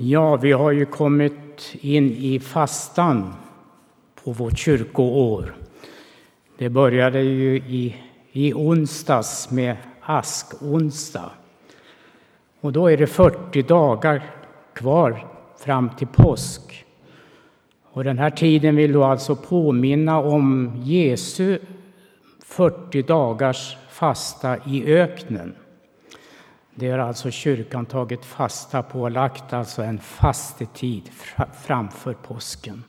Ja, vi har ju kommit in i fastan på vårt kyrkoår. Det började ju i, i onsdags med askonsdag. Och då är det 40 dagar kvar fram till påsk. Och den här tiden vill då alltså påminna om Jesu 40 dagars fasta i öknen. Det har alltså kyrkan tagit fasta på och lagt alltså en fastetid framför påsken.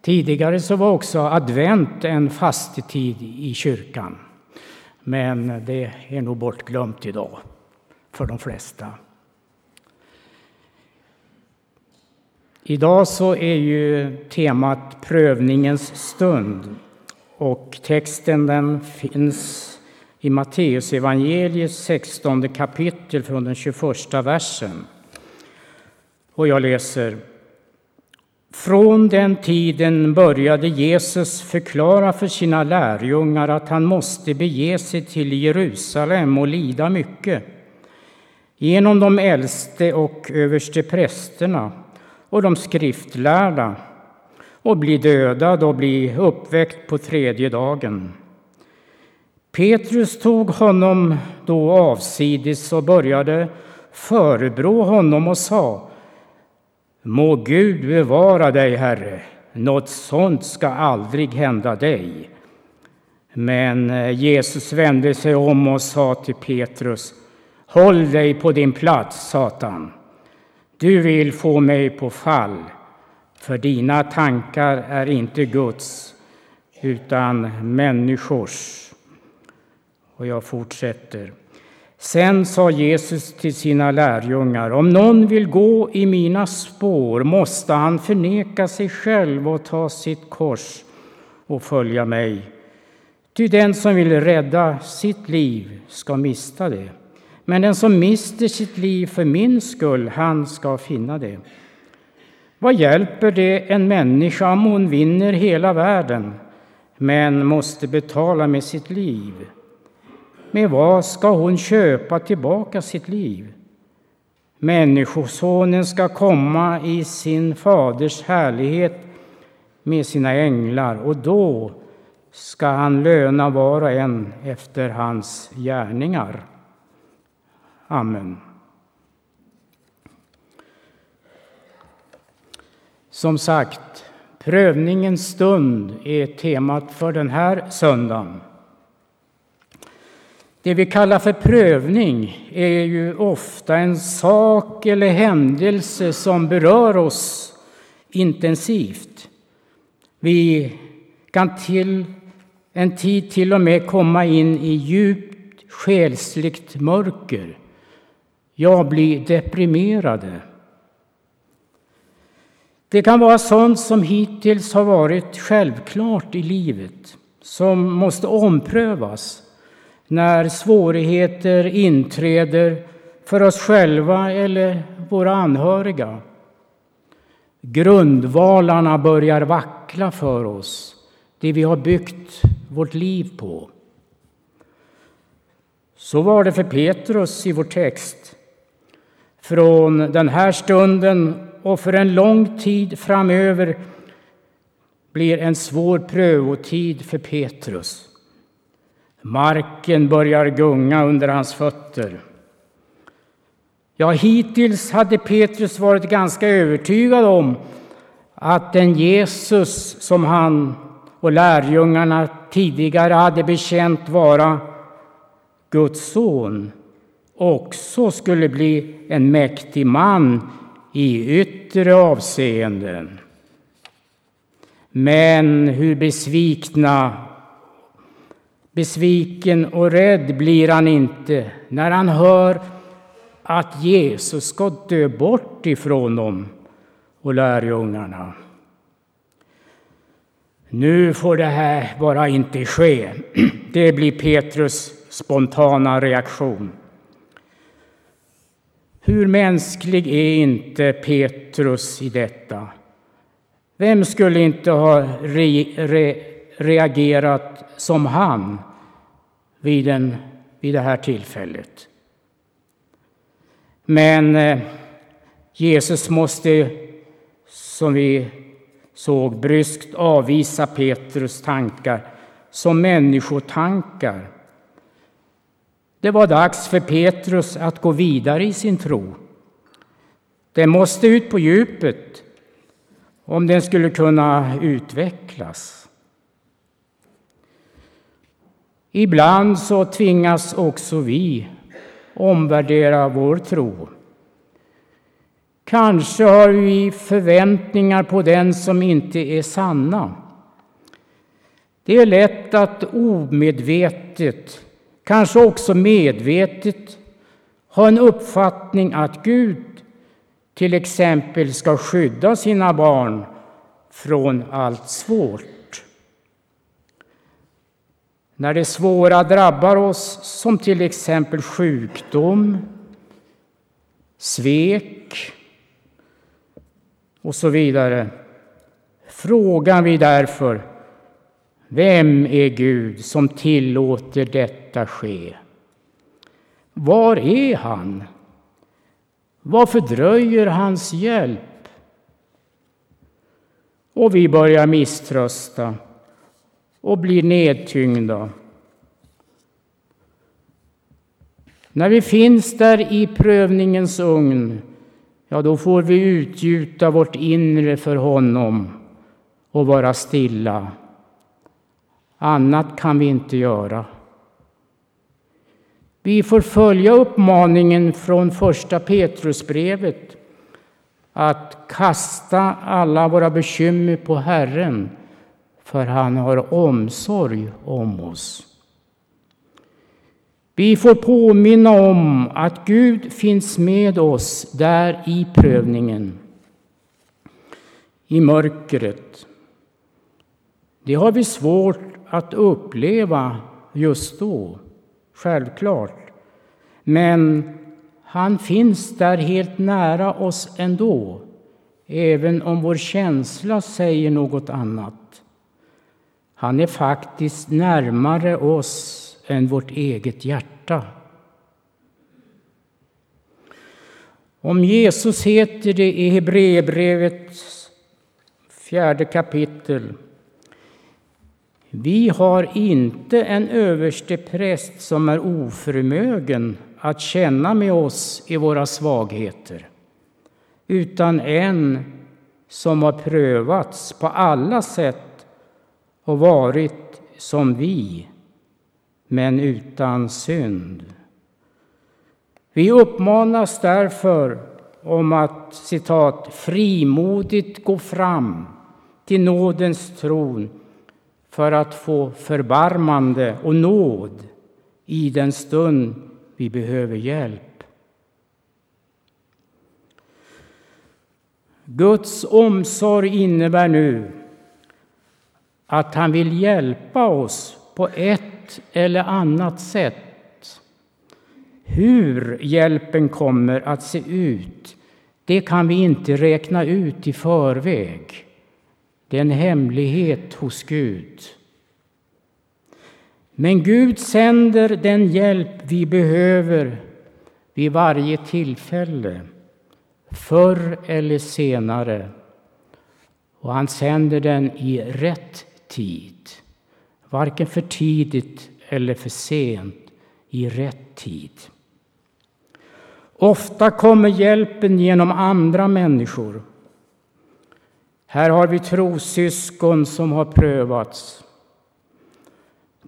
Tidigare så var också advent en fastetid i kyrkan. Men det är nog bortglömt idag för de flesta. Idag så är ju temat prövningens stund och texten den finns i Matteusevangeliets 16 kapitel från den 21 versen. Och jag läser. Från den tiden började Jesus förklara för sina lärjungar att han måste bege sig till Jerusalem och lida mycket genom de äldste och överste prästerna och de skriftlärda och bli dödad och bli uppväckt på tredje dagen. Petrus tog honom då avsides och började förebrå honom och sa Må Gud bevara dig, Herre, något sånt ska aldrig hända dig. Men eh, Jesus vände sig om och sa till Petrus Håll dig på din plats, Satan. Du vill få mig på fall, för dina tankar är inte Guds utan människors. Och jag fortsätter. Sen sa Jesus till sina lärjungar, om någon vill gå i mina spår måste han förneka sig själv och ta sitt kors och följa mig. Ty den som vill rädda sitt liv ska mista det. Men den som mister sitt liv för min skull, han ska finna det. Vad hjälper det en människa om hon vinner hela världen men måste betala med sitt liv? Med vad ska hon köpa tillbaka sitt liv? Människosonen ska komma i sin faders härlighet med sina änglar och då ska han löna var och en efter hans gärningar. Amen. Som sagt, prövningens stund är temat för den här söndagen. Det vi kallar för prövning är ju ofta en sak eller händelse som berör oss intensivt. Vi kan till en tid till och med komma in i djupt själsligt mörker. Ja, bli deprimerade. Det kan vara sånt som hittills har varit självklart i livet, som måste omprövas när svårigheter inträder för oss själva eller våra anhöriga. Grundvalarna börjar vackla för oss, det vi har byggt vårt liv på. Så var det för Petrus i vår text. Från den här stunden och för en lång tid framöver blir en svår prövotid för Petrus. Marken börjar gunga under hans fötter. Ja, hittills hade Petrus varit ganska övertygad om att den Jesus som han och lärjungarna tidigare hade bekänt vara Guds son också skulle bli en mäktig man i yttre avseenden. Men hur besvikna Besviken och rädd blir han inte när han hör att Jesus ska dö bort ifrån dem och lärjungarna. Nu får det här bara inte ske. Det blir Petrus spontana reaktion. Hur mänsklig är inte Petrus i detta? Vem skulle inte ha re, re, reagerat som han vid, den, vid det här tillfället. Men eh, Jesus måste, som vi såg, bryskt avvisa Petrus tankar som människotankar. Det var dags för Petrus att gå vidare i sin tro. Den måste ut på djupet om den skulle kunna utvecklas. Ibland så tvingas också vi omvärdera vår tro. Kanske har vi förväntningar på den som inte är sanna. Det är lätt att omedvetet, kanske också medvetet, ha en uppfattning att Gud till exempel ska skydda sina barn från allt svårt. När det svåra drabbar oss, som till exempel sjukdom, svek och så vidare, frågar vi därför vem är Gud som tillåter detta ske? Var är han? Varför dröjer hans hjälp? Och vi börjar misströsta och blir nedtyngda. När vi finns där i prövningens ugn, ja, då får vi utgjuta vårt inre för honom och vara stilla. Annat kan vi inte göra. Vi får följa uppmaningen från första Petrusbrevet att kasta alla våra bekymmer på Herren, för han har omsorg om oss. Vi får påminna om att Gud finns med oss där i prövningen, i mörkret. Det har vi svårt att uppleva just då självklart. Men han finns där helt nära oss ändå, även om vår känsla säger något annat. Han är faktiskt närmare oss än vårt eget hjärta. Om Jesus heter det i Hebreerbrevets fjärde kapitel vi har inte en överste präst som är oförmögen att känna med oss i våra svagheter, utan en som har prövats på alla sätt och varit som vi, men utan synd. Vi uppmanas därför om att citat, frimodigt gå fram till nådens tron för att få förbarmande och nåd i den stund vi behöver hjälp. Guds omsorg innebär nu att han vill hjälpa oss på ett eller annat sätt. Hur hjälpen kommer att se ut, det kan vi inte räkna ut i förväg. Det är en hemlighet hos Gud. Men Gud sänder den hjälp vi behöver vid varje tillfälle, förr eller senare. Och han sänder den i rätt tid. Varken för tidigt eller för sent, i rätt tid. Ofta kommer hjälpen genom andra människor. Här har vi trossyskon som har prövats.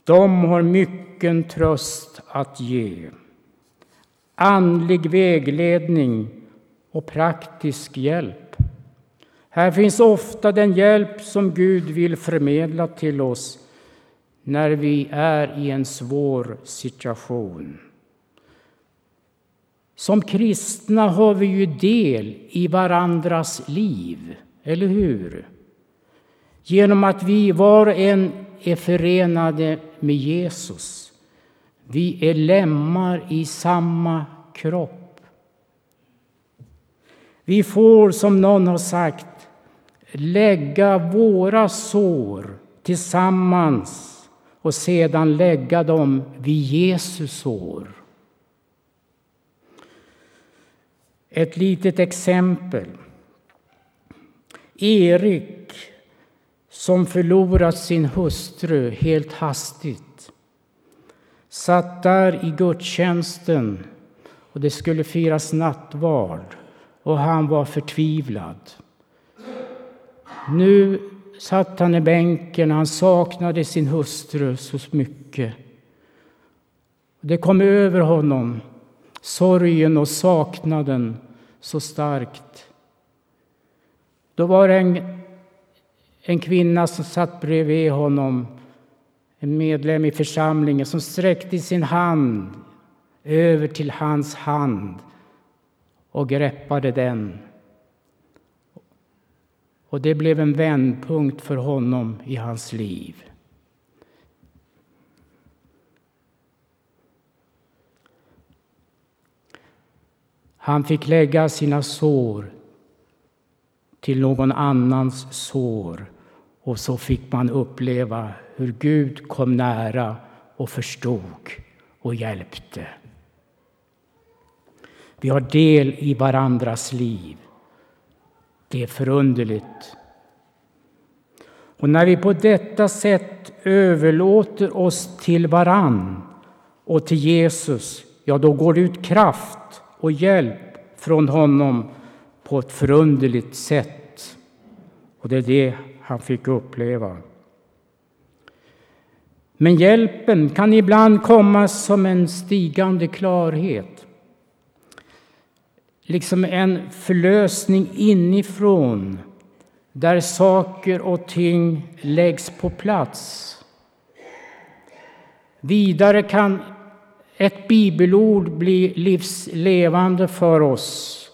De har mycken tröst att ge, andlig vägledning och praktisk hjälp. Här finns ofta den hjälp som Gud vill förmedla till oss när vi är i en svår situation. Som kristna har vi ju del i varandras liv. Eller hur? Genom att vi var och en är förenade med Jesus. Vi är lemmar i samma kropp. Vi får, som någon har sagt, lägga våra sår tillsammans och sedan lägga dem vid Jesus sår. Ett litet exempel. Erik som förlorat sin hustru helt hastigt satt där i gudstjänsten och det skulle firas nattvard och han var förtvivlad. Nu satt han i bänken, han saknade sin hustru så mycket. Det kom över honom, sorgen och saknaden så starkt. Då var det en, en kvinna som satt bredvid honom, en medlem i församlingen, som sträckte sin hand över till hans hand och greppade den. Och det blev en vändpunkt för honom i hans liv. Han fick lägga sina sår till någon annans sår och så fick man uppleva hur Gud kom nära och förstod och hjälpte. Vi har del i varandras liv. Det är förunderligt. Och när vi på detta sätt överlåter oss till varann och till Jesus, ja, då går det ut kraft och hjälp från honom på ett förunderligt sätt. Och det är det han fick uppleva. Men hjälpen kan ibland komma som en stigande klarhet. Liksom en förlösning inifrån där saker och ting läggs på plats. Vidare kan ett bibelord bli livslevande för oss.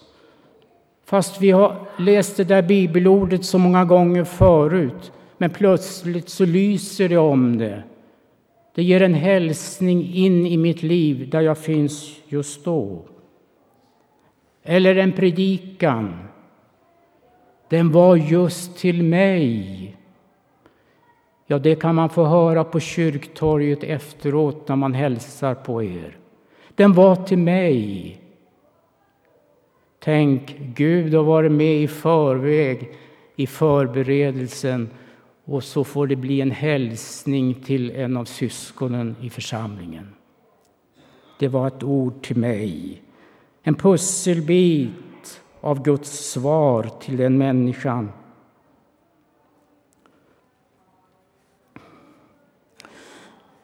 Fast vi har läst det där bibelordet så många gånger förut, men plötsligt så lyser det om det. Det ger en hälsning in i mitt liv där jag finns just då. Eller en predikan. Den var just till mig. Ja, det kan man få höra på kyrktorget efteråt när man hälsar på er. Den var till mig. Tänk, Gud har varit med i förväg i förberedelsen och så får det bli en hälsning till en av syskonen i församlingen. Det var ett ord till mig, en pusselbit av Guds svar till den människan.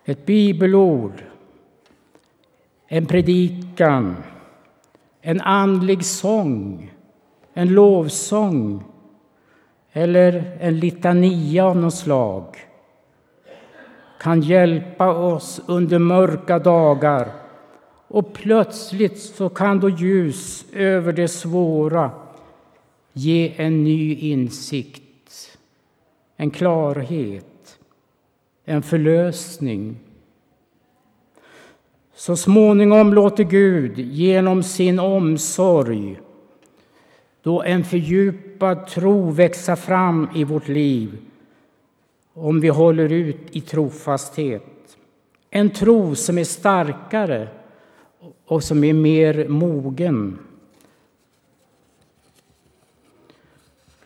Ett bibelord, en predikan, en andlig sång, en lovsång eller en litania av något slag kan hjälpa oss under mörka dagar och plötsligt så kan då ljus över det svåra ge en ny insikt, en klarhet en förlösning. Så småningom låter Gud genom sin omsorg då en fördjupad tro växa fram i vårt liv om vi håller ut i trofasthet. En tro som är starkare och som är mer mogen.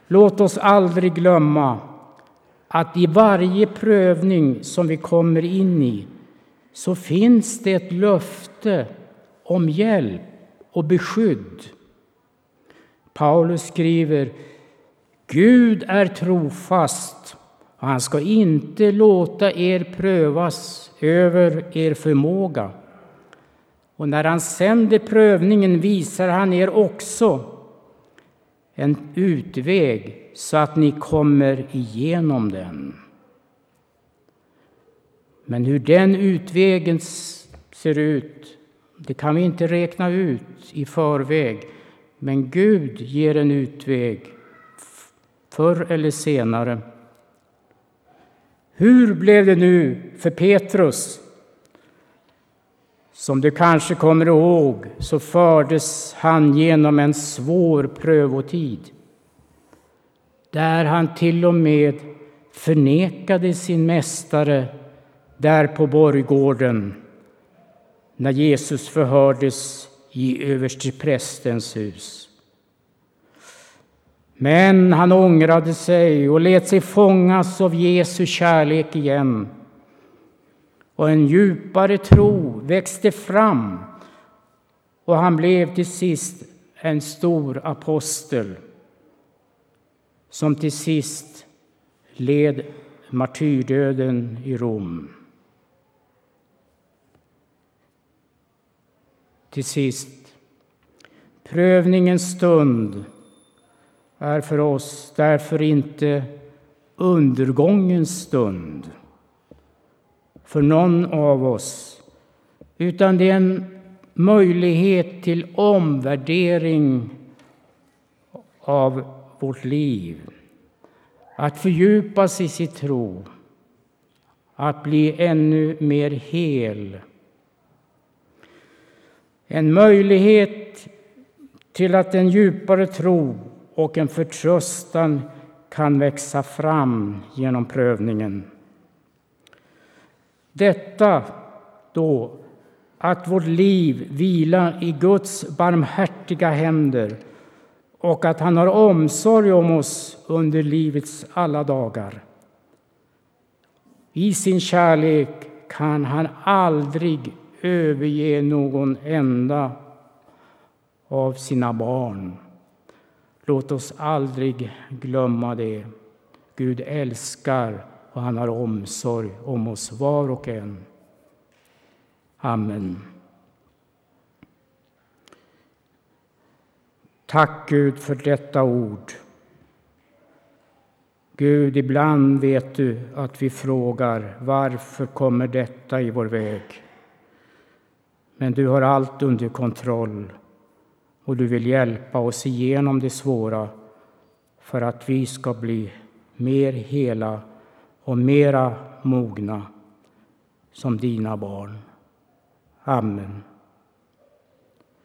Låt oss aldrig glömma att i varje prövning som vi kommer in i så finns det ett löfte om hjälp och beskydd. Paulus skriver Gud är trofast och han ska inte låta er prövas över er förmåga. Och när han sänder prövningen visar han er också en utväg så att ni kommer igenom den. Men hur den utvägen ser ut, det kan vi inte räkna ut i förväg. Men Gud ger en utväg förr eller senare. Hur blev det nu för Petrus? Som du kanske kommer ihåg så fördes han genom en svår prövotid där han till och med förnekade sin mästare där på borggården när Jesus förhördes i översteprästens hus. Men han ångrade sig och lät sig fångas av Jesu kärlek igen. Och en djupare tro växte fram och han blev till sist en stor apostel som till sist led martyrdöden i Rom. Till sist, prövningens stund är för oss därför inte undergångens stund för någon av oss, utan det är en möjlighet till omvärdering av vårt liv. Att fördjupas i sin tro, att bli ännu mer hel. En möjlighet till att en djupare tro och en förtröstan kan växa fram genom prövningen. Detta då att vårt liv vilar i Guds barmhärtiga händer och att han har omsorg om oss under livets alla dagar. I sin kärlek kan han aldrig överge någon enda av sina barn. Låt oss aldrig glömma det. Gud älskar och han har omsorg om oss var och en. Amen. Tack Gud för detta ord. Gud, ibland vet du att vi frågar varför kommer detta i vår väg? Men du har allt under kontroll och du vill hjälpa oss igenom det svåra för att vi ska bli mer hela och mera mogna som dina barn. Amen.